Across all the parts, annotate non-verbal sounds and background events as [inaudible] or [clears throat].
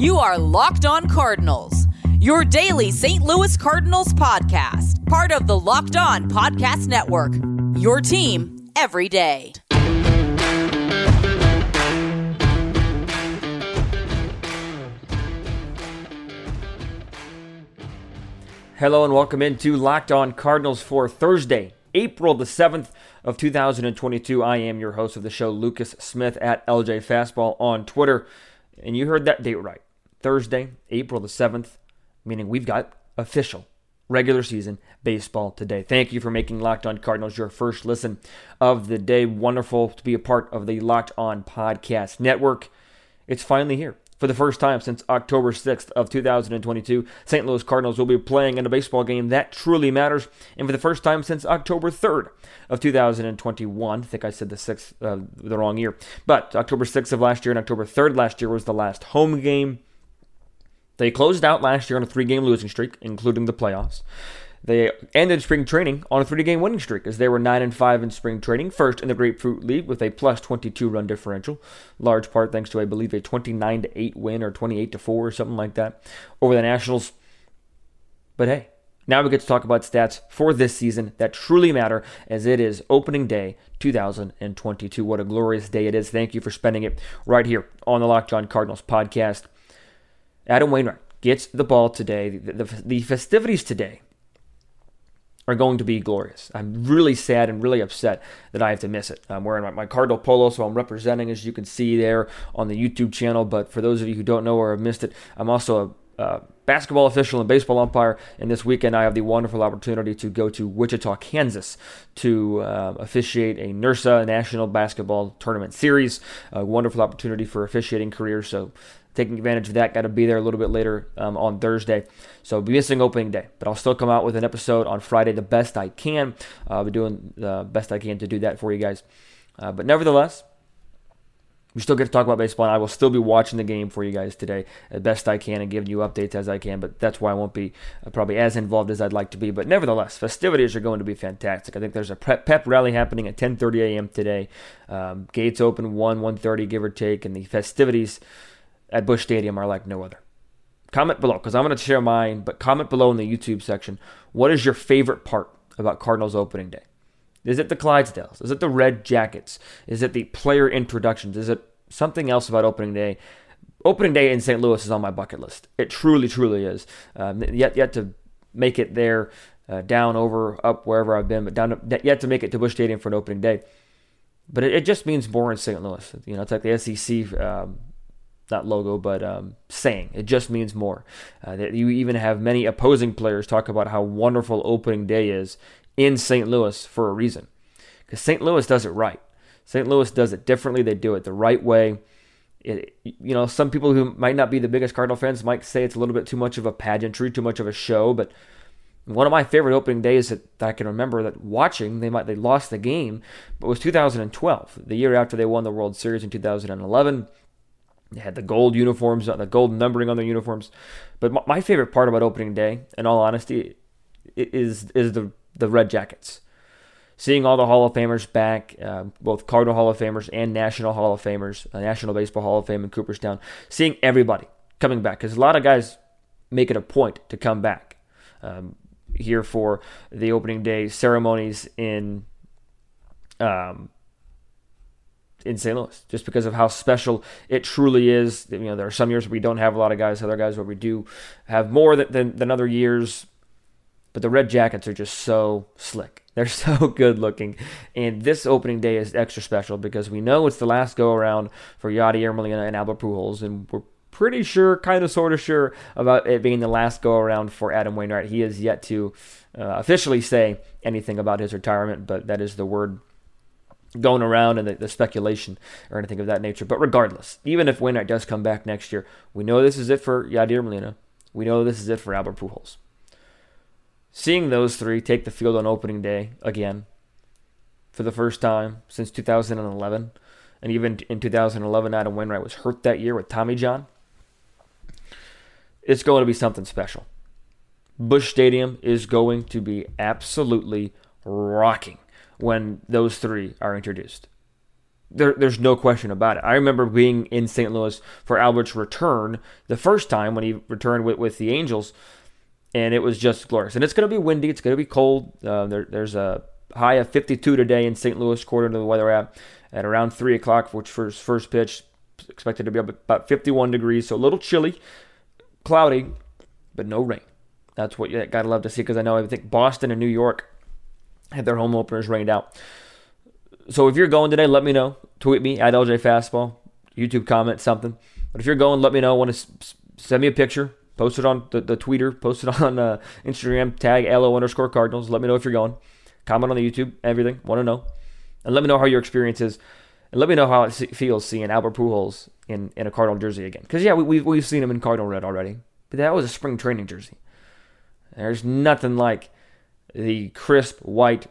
You are Locked On Cardinals, your daily St. Louis Cardinals podcast, part of the Locked On Podcast Network. Your team every day. Hello and welcome into Locked On Cardinals for Thursday, April the 7th of 2022. I am your host of the show, Lucas Smith at LJ Fastball on Twitter. And you heard that date right. Thursday, April the 7th, meaning we've got official regular season baseball today. Thank you for making Locked On Cardinals your first listen of the day. Wonderful to be a part of the Locked On Podcast Network. It's finally here. For the first time since October 6th of 2022, St. Louis Cardinals will be playing in a baseball game that truly matters. And for the first time since October 3rd of 2021, I think I said the 6th, uh, the wrong year, but October 6th of last year and October 3rd last year was the last home game. They closed out last year on a three-game losing streak, including the playoffs. They ended spring training on a three-game winning streak as they were 9 and 5 in spring training, first in the Grapefruit League with a plus 22 run differential, large part thanks to I believe a 29 to 8 win or 28 to 4 or something like that over the Nationals. But hey, now we get to talk about stats for this season that truly matter as it is opening day 2022. What a glorious day it is. Thank you for spending it right here on the Locked On Cardinals podcast. Adam Wainwright gets the ball today. The, the, the festivities today are going to be glorious. I'm really sad and really upset that I have to miss it. I'm wearing my, my Cardinal polo, so I'm representing, as you can see there on the YouTube channel. But for those of you who don't know or have missed it, I'm also a uh, basketball official and baseball umpire. And this weekend, I have the wonderful opportunity to go to Wichita, Kansas to uh, officiate a NERSA National Basketball Tournament Series. A wonderful opportunity for officiating career. So taking advantage of that. Got to be there a little bit later um, on Thursday. So be missing opening day, but I'll still come out with an episode on Friday the best I can. Uh, I'll be doing the best I can to do that for you guys. Uh, but nevertheless, we still get to talk about baseball, and I will still be watching the game for you guys today as best I can and giving you updates as I can. But that's why I won't be uh, probably as involved as I'd like to be. But nevertheless, festivities are going to be fantastic. I think there's a pep, rally happening at 10:30 a.m. today. Um, gates open 1 1:30 give or take, and the festivities at Busch Stadium are like no other. Comment below because I'm going to share mine, but comment below in the YouTube section. What is your favorite part about Cardinals opening day? Is it the Clydesdales? Is it the Red Jackets? Is it the player introductions? Is it something else about opening day? Opening day in St. Louis is on my bucket list. It truly, truly is. Um, yet, yet to make it there, uh, down, over, up, wherever I've been, but down, yet to make it to Busch Stadium for an opening day. But it, it just means more in St. Louis. You know, it's like the SEC um, not logo, but um, saying. It just means more. Uh, that you even have many opposing players talk about how wonderful opening day is in St. Louis for a reason. Because St. Louis does it right. St. Louis does it differently. They do it the right way. It, you know, some people who might not be the biggest Cardinal fans might say it's a little bit too much of a pageantry, too much of a show. But one of my favorite opening days that, that I can remember that watching, they might they lost the game, but was 2012, the year after they won the World Series in 2011. They had the gold uniforms, the gold numbering on their uniforms. But my favorite part about opening day, in all honesty, is is the the red jackets. Seeing all the Hall of Famers back, uh, both Cardinal Hall of Famers and National Hall of Famers, uh, National Baseball Hall of Fame in Cooperstown. Seeing everybody coming back because a lot of guys make it a point to come back um, here for the opening day ceremonies in um, in St. Louis, just because of how special it truly is. You know, there are some years where we don't have a lot of guys, other guys where we do have more than, than, than other years. But the Red Jackets are just so slick. [laughs] They're so good looking. And this opening day is extra special because we know it's the last go around for Yadier Molina and Albert Pujols. And we're pretty sure, kind of sort of sure about it being the last go around for Adam Wainwright. He has yet to uh, officially say anything about his retirement, but that is the word going around and the, the, speculation or anything of that nature. But regardless, even if Wainwright does come back next year, we know this is it for Yadier Molina. We know this is it for Albert Pujols. Seeing those three take the field on opening day again for the first time since 2011, and even in 2011, Adam Wainwright was hurt that year with Tommy John. It's going to be something special. Busch Stadium is going to be absolutely rocking when those three are introduced. there, there's no question about it. I remember being in St. Louis for Albert's return the first time when he returned with, with the Angels, and it was just glorious. And it's going to be windy. It's going to be cold. Uh, there, there's a high of 52 today in St. Louis, according to the weather app, at around 3 o'clock, which for first pitch, expected to be about 51 degrees. So a little chilly, cloudy, but no rain. That's what you gotta love to see because I know I think Boston and New York had their home openers rained out. So if you're going today, let me know. Tweet me at LJ Fastball, YouTube comment something. But if you're going, let me know. Want to send me a picture, post it on the, the Twitter, post it [laughs] on uh, Instagram, tag LO underscore Cardinals. Let me know if you're going. Comment on the YouTube, everything. Want to know. And let me know how your experience is. And let me know how it feels seeing Albert Pujols in, in a Cardinal jersey again. Because, yeah, we, we've, we've seen him in Cardinal red already. But that was a spring training jersey. There's nothing like the crisp white,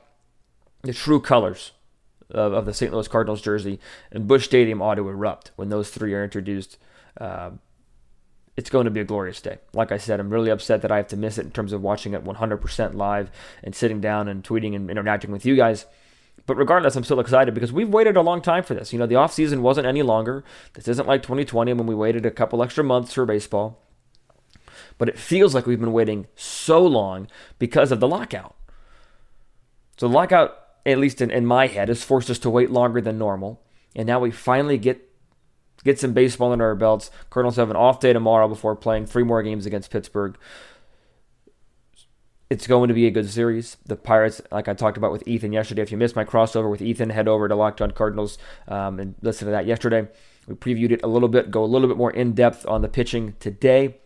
the true colors of, of the St. Louis Cardinals jersey. And Busch Stadium ought to erupt when those three are introduced. Uh, it's going to be a glorious day. Like I said, I'm really upset that I have to miss it in terms of watching it 100% live and sitting down and tweeting and interacting with you guys. But regardless, I'm still excited because we've waited a long time for this. You know, the offseason wasn't any longer. This isn't like 2020 when we waited a couple extra months for baseball. But it feels like we've been waiting so long because of the lockout. So the lockout, at least in, in my head, has forced us to wait longer than normal. And now we finally get get some baseball under our belts. Cardinals have an off day tomorrow before playing three more games against Pittsburgh it's going to be a good series. The Pirates, like I talked about with Ethan yesterday, if you missed my crossover with Ethan, head over to Locked On Cardinals um, and listen to that yesterday. We previewed it a little bit, go a little bit more in depth on the pitching today,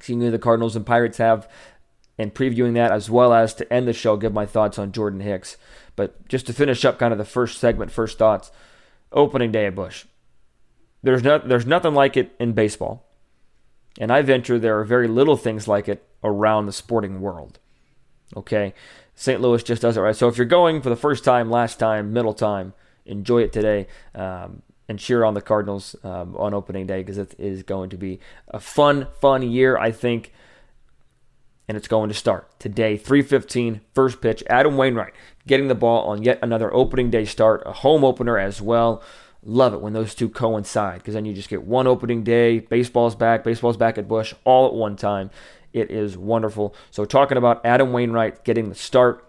seeing who the Cardinals and Pirates have, and previewing that as well as to end the show, give my thoughts on Jordan Hicks. But just to finish up kind of the first segment, first thoughts, opening day at Busch. There's no, there's nothing like it in baseball. And I venture there are very little things like it around the sporting world. Okay? St. Louis just does it right. So if you're going for the first time, last time, middle time, enjoy it today um, and cheer on the Cardinals um, on opening day because it is going to be a fun, fun year, I think. And it's going to start today, 3:15, first pitch. Adam Wainwright getting the ball on yet another opening day start, a home opener as well. Love it when those two coincide because then you just get one opening day. Baseball's back, baseball's back at Busch all at one time. It is wonderful. So, talking about Adam Wainwright getting the start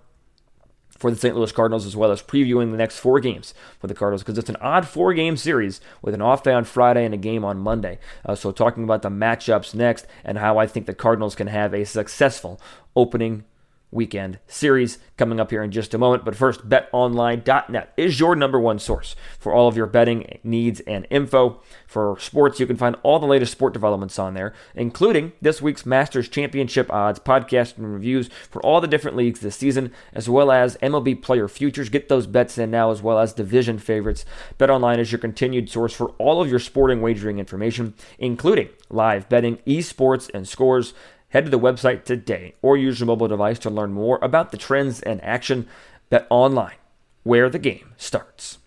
for the St. Louis Cardinals, as well as previewing the next four games for the Cardinals, because it's an odd four game series with an off day on Friday and a game on Monday. Uh, so, talking about the matchups next and how I think the Cardinals can have a successful opening weekend series coming up here in just a moment. But first, betonline.net is your number one source for all of your betting needs and info. For sports, you can find all the latest sport developments on there, including this week's Masters Championship odds, podcast and reviews for all the different leagues this season, as well as MLB player futures. Get those bets in now, as well as division favorites. BetOnline is your continued source for all of your sporting wagering information, including live betting, esports, and scores. Head to the website today or use your mobile device to learn more about the trends and action Bet online, where the game starts.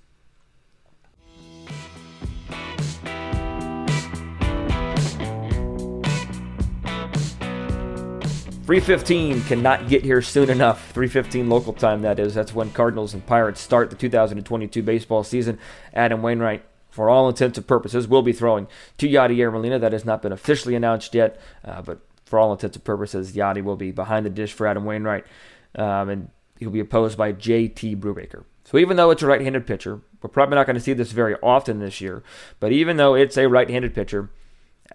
Three fifteen cannot get here soon enough. Three fifteen local time, that is. That's when Cardinals and Pirates start the 2022 baseball season. Adam Wainwright for all intents and purposes, will be throwing to Yadier Molina. That has not been officially announced yet, uh, but for all intents and purposes, Yadi will be behind the dish for Adam Wainwright, um, and he'll be opposed by J.T. Brubaker. So even though it's a right-handed pitcher, we're probably not going to see this very often this year. But even though it's a right-handed pitcher,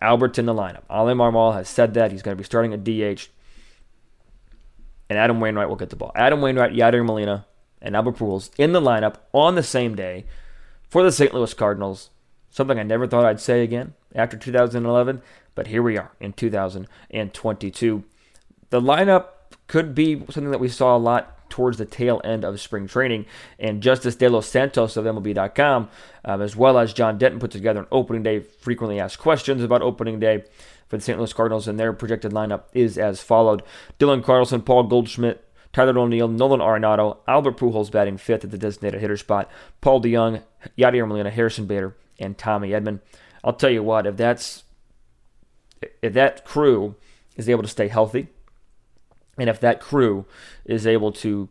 Albert's in the lineup. Oli Marmol has said that he's going to be starting at DH, and Adam Wainwright will get the ball. Adam Wainwright, Yadier Molina, and Albert Pujols in the lineup on the same day for the St. Louis Cardinals. Something I never thought I'd say again after 2011, but here we are in 2022. The lineup could be something that we saw a lot towards the tail end of spring training. And Justice De Los Santos of MLB.com, um, as well as John Denton, put together an opening day frequently asked questions about opening day for the St. Louis Cardinals, and their projected lineup is as followed: Dylan Carlson, Paul Goldschmidt. Tyler O'Neill, Nolan Arenado, Albert Pujols batting fifth at the designated hitter spot, Paul DeJong, Yadier Molina, Harrison Bader, and Tommy Edman. I'll tell you what, if that's if that crew is able to stay healthy, and if that crew is able to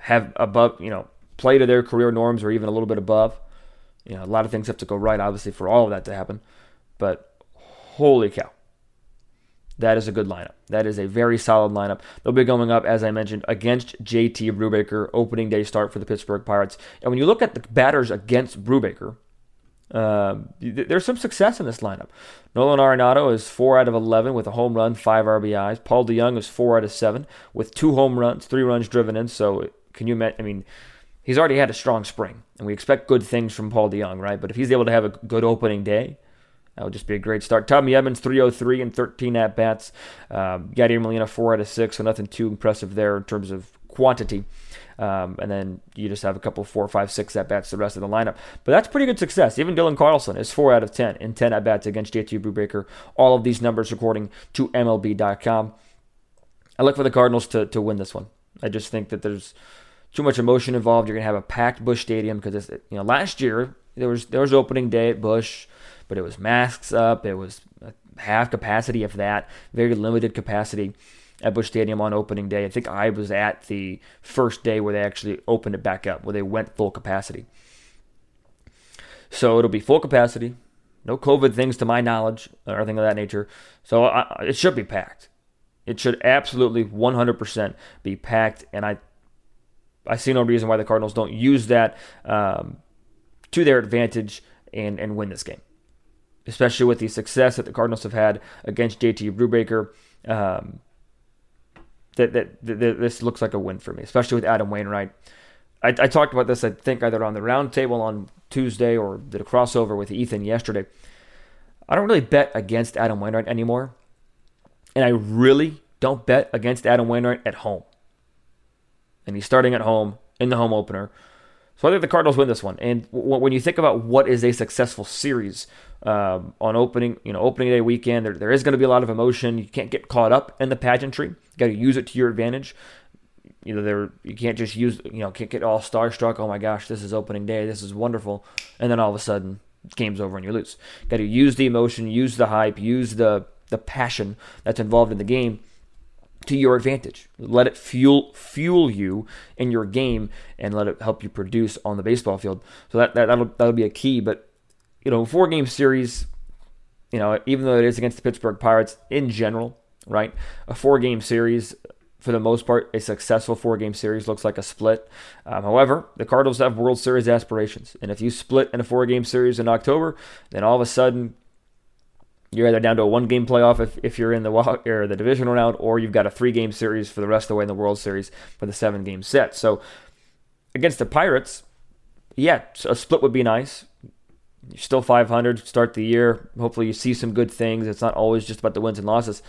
have above, you know, play to their career norms or even a little bit above, You know, a lot of things have to go right, obviously, for all of that to happen. But holy cow. That is a good lineup. That is a very solid lineup. They'll be going up, as I mentioned, against JT Brubaker, opening day start for the Pittsburgh Pirates. And when you look at the batters against Brubaker, uh, there's some success in this lineup. Nolan Arenado is 4 out of 11 with a home run, 5 RBIs. Paul DeJong is 4 out of 7 with 2 home runs, 3 runs driven in. So, can you? I mean, he's already had a strong spring, and we expect good things from Paul DeJong, right? But if he's able to have a good opening day, that would just be a great start. Tommy Edmonds, 303 and 13 at bats. Um, Yadier Molina, 4 out of 6, so nothing too impressive there in terms of quantity. Um, and then you just have a couple four, five, six at bats the rest of the lineup. But that's pretty good success. Even Dylan Carlson is four out of ten in ten at bats against JT Brubaker. All of these numbers according to MLB.com. I look for the Cardinals to to win this one. I just think that there's too much emotion involved. You're gonna have a packed Busch Stadium because you know last year there was there was opening day at Busch, but it was masks up. It was half capacity of that, very limited capacity at Busch Stadium on opening day. I think I was at the first day where they actually opened it back up, where they went full capacity. So it'll be full capacity, no COVID things to my knowledge or anything of that nature. So I, it should be packed. It should absolutely 100% be packed, and I I see no reason why the Cardinals don't use that um, to their advantage and and win this game, especially with the success that the Cardinals have had against JT Brubaker. Um, that, that, that this looks like a win for me, especially with Adam Wainwright. I, I talked about this, I think, either on the roundtable on Tuesday or did a crossover with Ethan yesterday. I don't really bet against Adam Wainwright anymore. And I really don't bet against Adam Wainwright at home. And he's starting at home in the home opener. So I think the Cardinals win this one. And when you think about what is a successful series um, on opening, you know, opening day weekend, there, there is going to be a lot of emotion. You can't get caught up in the pageantry. You got to use it to your advantage. You know, there you can't just use, you know, can't get all starstruck. Oh my gosh, this is opening day. This is wonderful, and then all of a sudden, game's over and you lose. Got to use the emotion, use the hype, use the the passion that's involved in the game to your advantage. Let it fuel fuel you in your game and let it help you produce on the baseball field. So that, that that'll that'll be a key. But you know, four game series, you know, even though it is against the Pittsburgh Pirates in general, right? A four game series for the most part, a successful four game series looks like a split. Um, however, the Cardinals have World Series aspirations. And if you split in a four game series in October, then all of a sudden you're either down to a one game playoff if, if you're in the [laughs] or the divisional round, or you've got a three game series for the rest of the way in the World Series for the seven game set. So against the Pirates, yeah, a split would be nice. You're still 500, start the year. Hopefully, you see some good things. It's not always just about the wins and losses.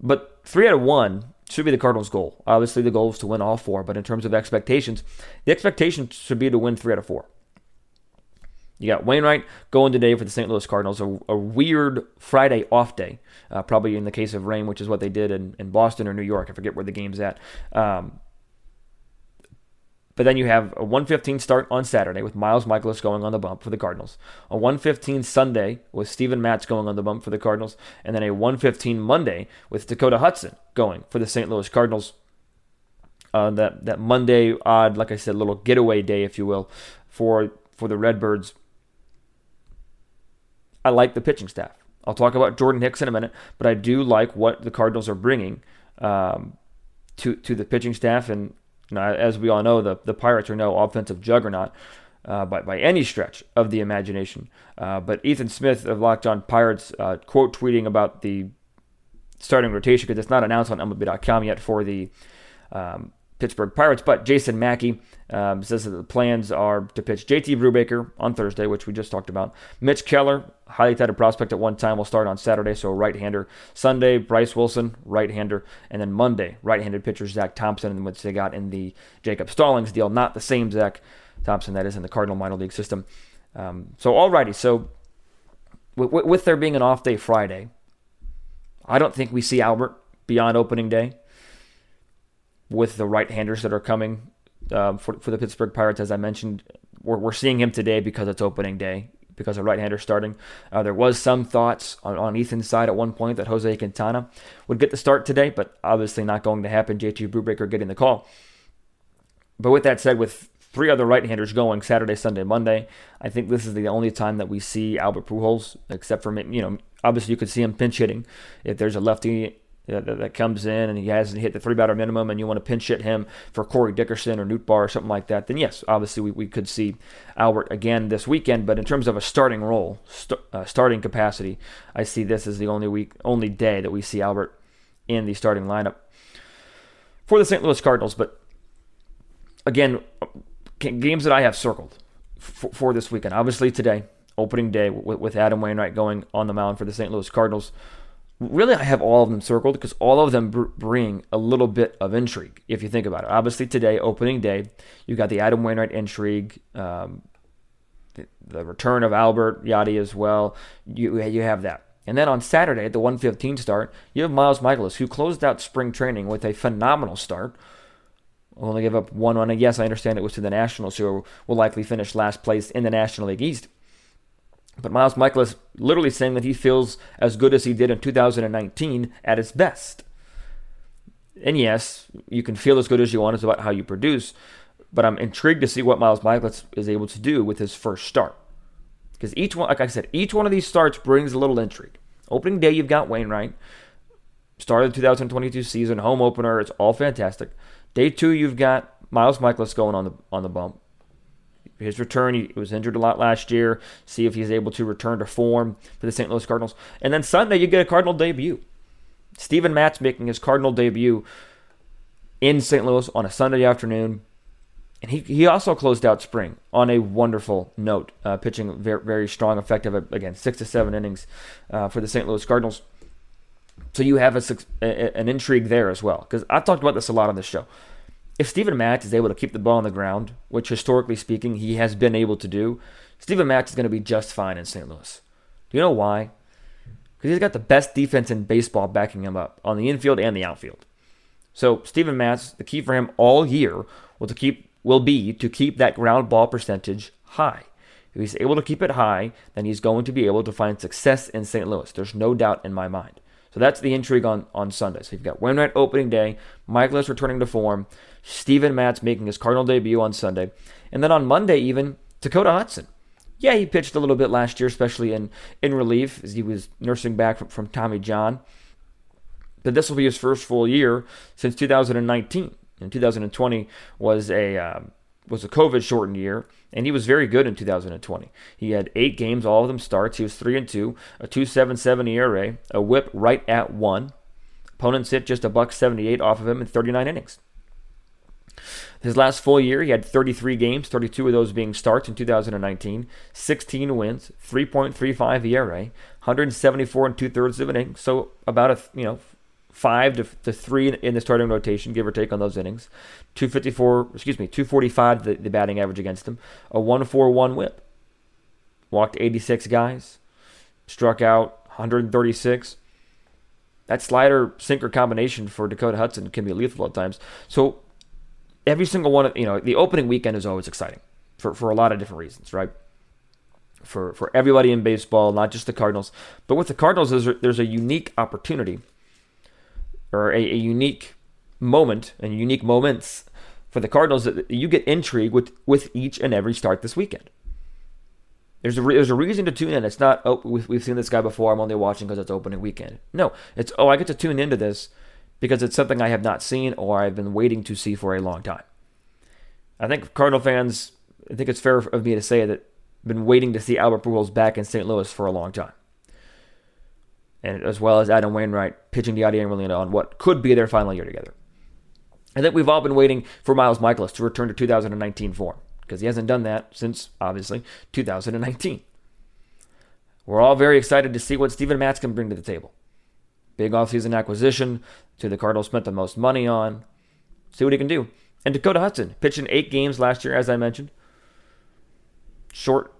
But three out of one should be the Cardinals' goal. Obviously, the goal is to win all four, but in terms of expectations, the expectation should be to win three out of four. You got Wainwright going today for the St. Louis Cardinals, a, a weird Friday off day, uh, probably in the case of rain, which is what they did in, in Boston or New York. I forget where the game's at. Um, but then you have a 115 start on Saturday with Miles Mikolas going on the bump for the Cardinals. A 115 Sunday with Steven Matz going on the bump for the Cardinals. And then a 115 Monday with Dakota Hudson going for the St. Louis Cardinals. Uh, that, that Monday odd, like I said, little getaway day, if you will, for, for the Redbirds I like the pitching staff. I'll talk about Jordan Hicks in a minute, but I do like what the Cardinals are bringing um, to to the pitching staff. And you know, as we all know, the the Pirates are no offensive juggernaut uh, by by any stretch of the imagination. Uh, but Ethan Smith of Locked On Pirates uh, quote tweeting about the starting rotation because it's not announced on MLB.com yet for the um, Pittsburgh Pirates. But Jason Mackey um, says that the plans are to pitch JT Brubaker on Thursday, which we just talked about. Mitch Keller, highly touted prospect at one time, will start on Saturday, so right hander. Sunday, Bryce Wilson, right hander. And then Monday, right handed pitcher Zach Thompson, which they got in the Jacob Stallings deal. Not the same Zach Thompson that is in the Cardinal minor league system. Um, so, alrighty. So, with, with there being an off day Friday, I don't think we see Albert beyond opening day with the right-handers that are coming um, for, for the Pittsburgh Pirates. As I mentioned, we're, we're seeing him today because it's opening day, because a right-hander starting. Uh, there was some thoughts on, on Ethan's side at one point that Jose Quintana would get the start today, but obviously not going to happen. JT Brubaker getting the call. But with that said, with three other right-handers going Saturday, Sunday, Monday. I think this is the only time that we see Albert Pujols, except for you know, obviously you could see him pinch hitting if there's a lefty that, that, comes in and he hasn't hit the three batter minimum and you want to pinch hit him for Corey Dickerson or Nootbaar or something like that, then yes, obviously we, we could see Albert again this weekend. But in terms of a starting role, st- uh, starting capacity, I see this as the only week, only day that we see Albert in the starting lineup for the St. Louis Cardinals. But again, games that I have circled for, for this weekend. Obviously today, opening day with, with Adam Wainwright going on the mound for the St. Louis Cardinals really I have all of them circled because all of them br- bring a little bit of intrigue if you think about it. Obviously today, opening day, you got the Adam Wainwright intrigue, um, the, the, return of Albert Yadi as well. You you have that. And then on Saturday at the 115 start, you have Miles Mikolas who closed out spring training with a phenomenal start. Only give up one run. Yes, I understand it was to the Nationals, who will likely finish last place in the National League East. But Miles Mikolas literally saying that he feels as good as he did in 2019 at his best. And yes, you can feel as good as you want. It's about how you produce. But I'm intrigued to see what Miles Mikolas is able to do with his first start. Because each one, like I said, each one of these starts brings a little intrigue. Opening day, you've got Wainwright. Start of the 2022 season, home opener. It's all fantastic. Day two, you've got Miles Mikolas going on the on the bump his return. He was injured a lot last year. See if he's able to return to form for the St. Louis Cardinals. And then Sunday, you get a Cardinal debut. Steven Matz making his Cardinal debut in St. Louis on a Sunday afternoon. And he, he also closed out spring on a wonderful note, uh, pitching very, very strong, effective, again, six to seven innings uh, for the St. Louis Cardinals. So you have a, an intrigue there as well. Because I've talked about this a lot on this show if Steven Matz is able to keep the ball on the ground, which historically speaking he has been able to do, Steven Matz is going to be just fine in St. Louis. Do you know why? Because he's got the best defense in baseball backing him up on the infield and the outfield. So Steven Matz, the key for him all year will to keep will be to keep that ground ball percentage high. If he's able to keep it high, then he's going to be able to find success in St. Louis. There's no doubt in my mind. So that's the intrigue on, on Sunday. So you've got Wainwright opening day, Mikolas returning to form, Steven Matz making his Cardinal debut on Sunday, and then on Monday even Dakota Hudson. Yeah, he pitched a little bit last year, especially in, in relief as he was nursing back from, from Tommy John. But this will be his first full year since 2019. And 2020 was a uh, was a COVID shortened year, and he was very good in 2020. He had eight games, all of them starts. He was three and two, a 2.77 ERA, a WHIP right at one. Opponents hit just a buck 78 off of him in 39 innings. His last full year, he had 33 games, 32 of those being starts in 2019, 16 wins, 3.35 ERA, 174 and two thirds of an inning, so about a you know five to, to three in the starting rotation, give or take on those innings. 254, excuse me, 245 the, the batting average against him. A 141 whip. Walked 86 guys. Struck out 136. That slider sinker combination for Dakota Hudson can be lethal at times. So every single one of you know the opening weekend is always exciting for, for a lot of different reasons, right? For for everybody in baseball, not just the Cardinals, but with the Cardinals, there's there's a unique opportunity or a, a unique moment and unique moments for the Cardinals that you get intrigue with with each and every start this weekend. There's a, there's a reason to tune in. It's not, oh, we've, we've seen this guy before. I'm only watching because it's opening weekend. No, it's, oh, I get to tune into this because it's something I have not seen or I've been waiting to see for a long time. I think Cardinal fans, I think it's fair of me to say that I've been waiting to see Albert Pujols back in St. Louis for a long time and as well as Adam Wainwright pitching Yadier Molina on what could be their final year together. I think we've all been waiting for Miles Mikolas to return to 2019 form because he hasn't done that since, obviously, 2019. We're all very excited to see what Steven Matz can bring to the table. Big offseason acquisition to the Cardinals spent the most money on. See what he can do. And Dakota Hudson pitched in eight games last year, as I mentioned. Short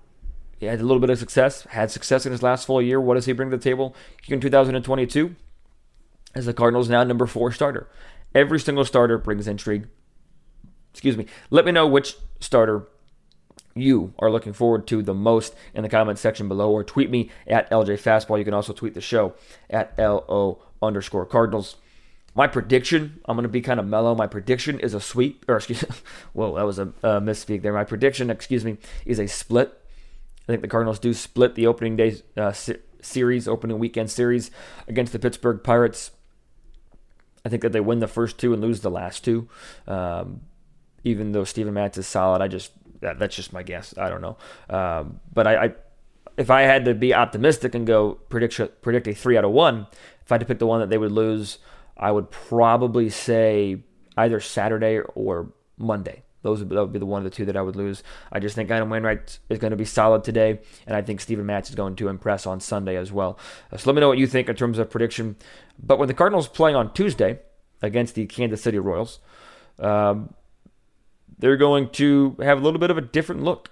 he had a little bit of success, had success in his last full year. What does he bring to the table here in 2022? As the Cardinals now number four starter. Every single starter brings intrigue. Excuse me. Let me know which starter you are looking forward to the most in the comment section below or tweet me at LJ Fastball. You can also tweet the show at LO underscore Cardinals. My prediction, I'm going to be kind of mellow. My prediction is a sweep, or excuse [laughs] me, whoa, that was a, a misspeak there. My prediction, excuse me, is a split. I think the Cardinals do split the opening day uh, series, opening weekend series against the Pittsburgh Pirates. I think that they win the first two and lose the last two. Um, even though Steven Matz is solid, I just that, that's just my guess. I don't know, um, but I, I, if I had to be optimistic and go predict predict a three out of one, if I had to pick the one that they would lose, I would probably say either Saturday or Monday. Those would, that would be the one of the two that I would lose. I just think Adam Wainwright is going to be solid today, and I think Steven Matz is going to impress on Sunday as well. Uh, so let me know what you think in terms of prediction. But when the Cardinals play on Tuesday against the Kansas City Royals, um, they're going to have a little bit of a different look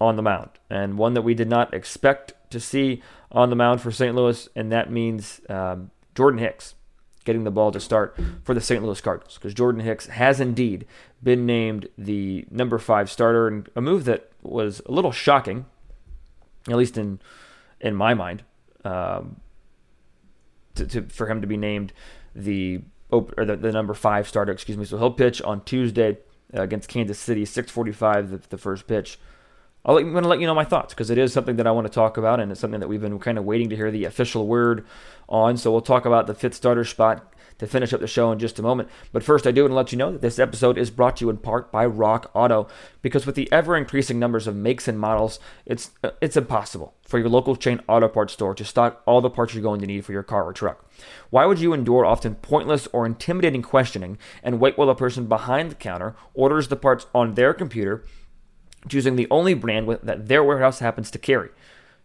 on the mound, and one that we did not expect to see on the mound for St. Louis, and that means um, Jordan Hicks getting the ball to start for the St. Louis Cardinals because Jordan Hicks has indeed been named the number five starter, and a move that was a little shocking, at least in in my mind, um, to, to, for him to be named the or the, the number five starter. Excuse me. So he'll pitch on Tuesday against Kansas City, 6:45 the, the first pitch. I am going to let you know my thoughts because it is something that I want to talk about, and it's something that we've been kind of waiting to hear the official word on. So we'll talk about the fifth starter spot to finish up the show in just a moment. But first, I do want to let you know that this episode is brought to you in part by Rock Auto, because with the ever increasing numbers of makes and models, it's uh, it's impossible for your local chain auto parts store to stock all the parts you're going to need for your car or truck. Why would you endure often pointless or intimidating questioning and wait while a person behind the counter orders the parts on their computer? Choosing the only brand that their warehouse happens to carry.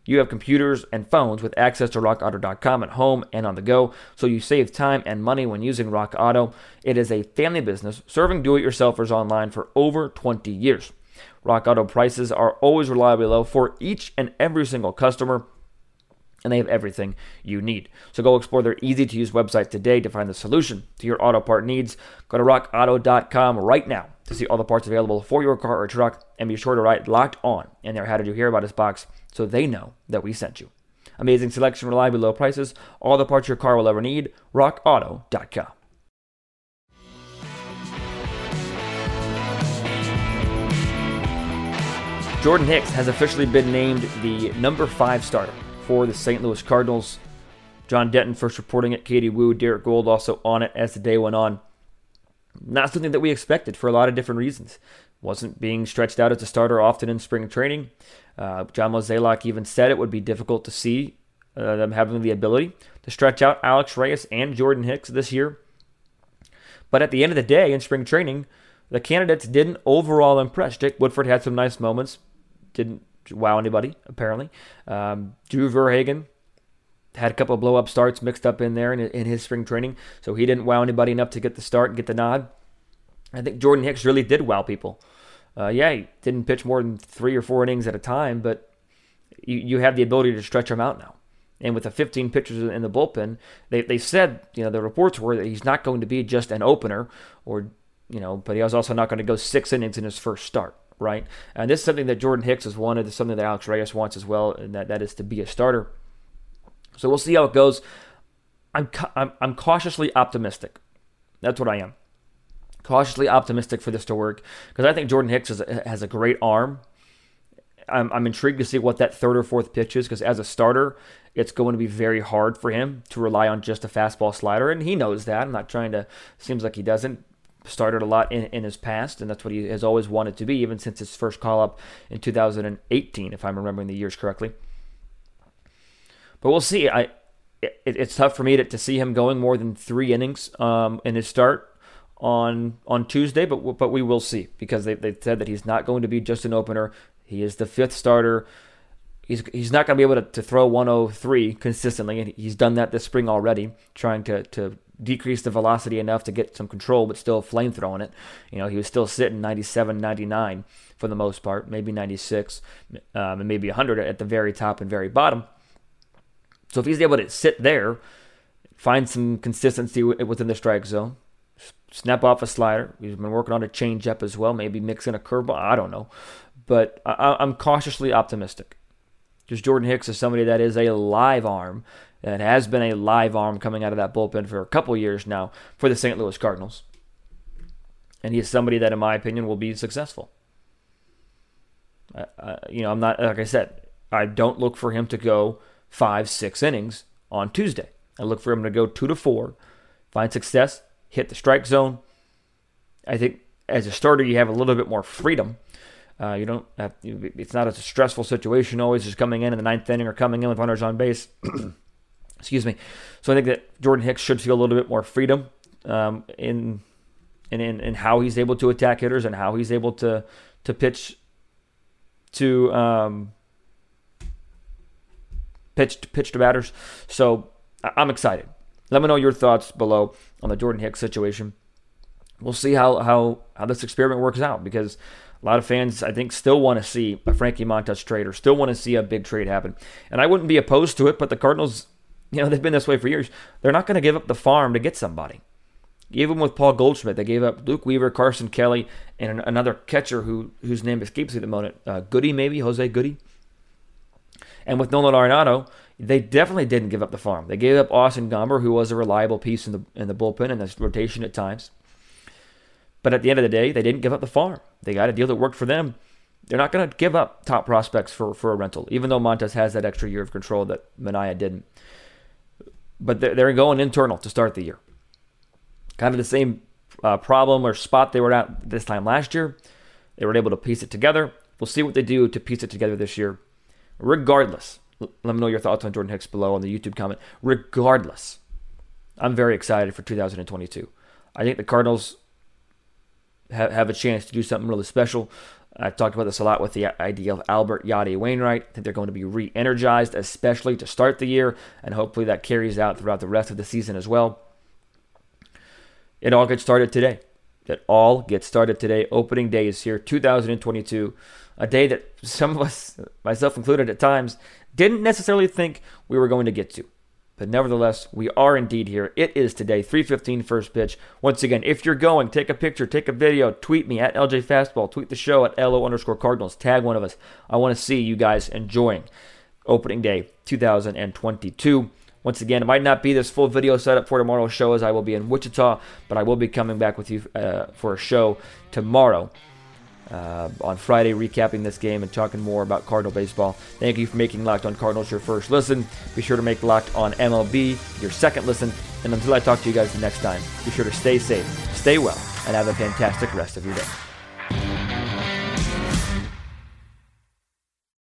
You have computers and phones with access to rockauto.com at home and on the go, so you save time and money when using Rock Auto. It is a family business serving do it yourselfers online for over 20 years. Rock Auto prices are always reliably low for each and every single customer and they have everything you need. So go explore their easy to use website today to find the solution to your auto part needs. Go to rockauto.com right now to see all the parts available for your car or truck and be sure to write locked on in their How Did You Hear About Us box so they know that we sent you. Amazing selection, reliably low prices, all the parts your car will ever need. RockAuto.com. Jordan Hicks has officially been named the number five starter for the St. Louis Cardinals. John Denton first reporting it, Katie Woo, Derrick Goold also on it as the day went on. Not something that we expected for a lot of different reasons. Wasn't being stretched out as a starter often in spring training. Uh, John Mozeliak even said it would be difficult to see uh, them having the ability to stretch out Alex Reyes and Jordan Hicks this year. But at the end of the day, in spring training, the candidates didn't overall impress. Jake Woodford had some nice moments, didn't wow anybody, apparently. Um, Drew Verhagen had a couple of blow up starts mixed up in there in, in his spring training, so he didn't wow anybody enough to get the start and get the nod. I think Jordan Hicks really did wow people. Uh, yeah, he didn't pitch more than three or four innings at a time, but you, you have the ability to stretch him out now. And with the 15 pitchers in the bullpen, they, they said, you know, the reports were that he's not going to be just an opener or, you know, but he was also not going to go six innings in his first start, right? And this is something that Jordan Hicks has wanted, it's something that Alex Reyes wants as well, and that, that is to be a starter. So we'll see how it goes. I'm, I'm, I'm cautiously optimistic. That's what I am cautiously optimistic for this to work because I think Jordan Hicks has a, has a great arm. I'm, I'm intrigued to see what that third or fourth pitch is because as a starter, it's going to be very hard for him to rely on just a fastball slider, and he knows that. I'm not trying to. Seems like he doesn't. Started a lot in, in his past, and that's what he has always wanted to be, even since his first call up in 2018, if I'm remembering the years correctly. But we'll see. I it, it's tough for me to, to see him going more than three innings um, in his start on on Tuesday, but but we will see because they, they said that he's not going to be just an opener. He is the fifth starter. He's, he's not going to be able to, to throw 103 consistently, and he's done that this spring already, trying to, to decrease the velocity enough to get some control, but still flame throwing it. You know, he was still sitting 97, 99 for the most part, maybe 96, um, and maybe 100 at the very top and very bottom. So if he's able to sit there, find some consistency within the strike zone, snap off a slider. He's been working on a changeup as well, maybe mixing a curveball. I don't know, but I, am cautiously optimistic. Because Jordan Hicks is somebody that is a live arm, that has been a live arm coming out of that bullpen for a couple years now for the St. Louis Cardinals. And he is somebody that, in my opinion, will be successful. You know, I'm not, like I said, I don't look for him to go five, six innings on Tuesday. I look for him to go two to four, find success, hit the strike zone. I think as a starter, you have a little bit more freedom. Uh, you don't have, it's not a stressful situation always just coming in in the ninth inning or coming in with runners on base. [clears throat] Excuse me. So I think that Jordan Hicks should feel a little bit more freedom um, in, in, in how he's able to attack hitters and how he's able to to pitch to um, pitch to pitch to batters. So I'm excited. Let me know your thoughts below on the Jordan Hicks situation. We'll see how how how this experiment works out because a lot of fans, I think, still want to see a Frankie Montas trade or still want to see a big trade happen. And I wouldn't be opposed to it, but the Cardinals, you know, they've been this way for years. They're not going to give up the farm to get somebody. Even with Paul Goldschmidt, they gave up Luke Weaver, Carson Kelly, and another catcher who whose name escapes me at the moment. Uh, Goody, maybe Jose Goody. And with Nolan Arenado, they definitely didn't give up the farm. They gave up Austin Gomber, who was a reliable piece in the in the bullpen and the rotation at times. But at the end of the day, they didn't give up the farm. They got a deal that worked for them. They're not going to give up top prospects for, for a rental, even though Montas has that extra year of control that Manaea didn't. But they're, they're going internal to start the year. Kind of the same uh, problem or spot they were at this time last year. They were able to piece it together. We'll see what they do to piece it together this year. Regardless, let me know your thoughts on Jordan Hicks below on the YouTube comment. Regardless, I'm very excited for 2022. I think the Cardinals have, have a chance to do something really special. I've talked about this a lot with the idea of Albert Yadi Wainwright. I think they're going to be re energized, especially to start the year, and hopefully that carries out throughout the rest of the season as well. It all gets started today. It all gets started today. Opening day is here, 2022, a day that some of us, myself included at times, didn't necessarily think we were going to get to. But nevertheless, we are indeed here. It is today, 3:15 first pitch. Once again, if you're going, take a picture, take a video, tweet me at LJ Fastball, tweet the show at LO underscore Cardinals, tag one of us. I want to see you guys enjoying opening day 2022. Once again, it might not be this full video setup for tomorrow's show as I will be in Wichita, but I will be coming back with you uh, for a show tomorrow uh, on Friday, recapping this game and talking more about Cardinal baseball. Thank you for making Locked On Cardinals your first listen. Be sure to make Locked On MLB your second listen. And until I talk to you guys the next time, be sure to stay safe, stay well, and have a fantastic rest of your day.